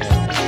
Podcast.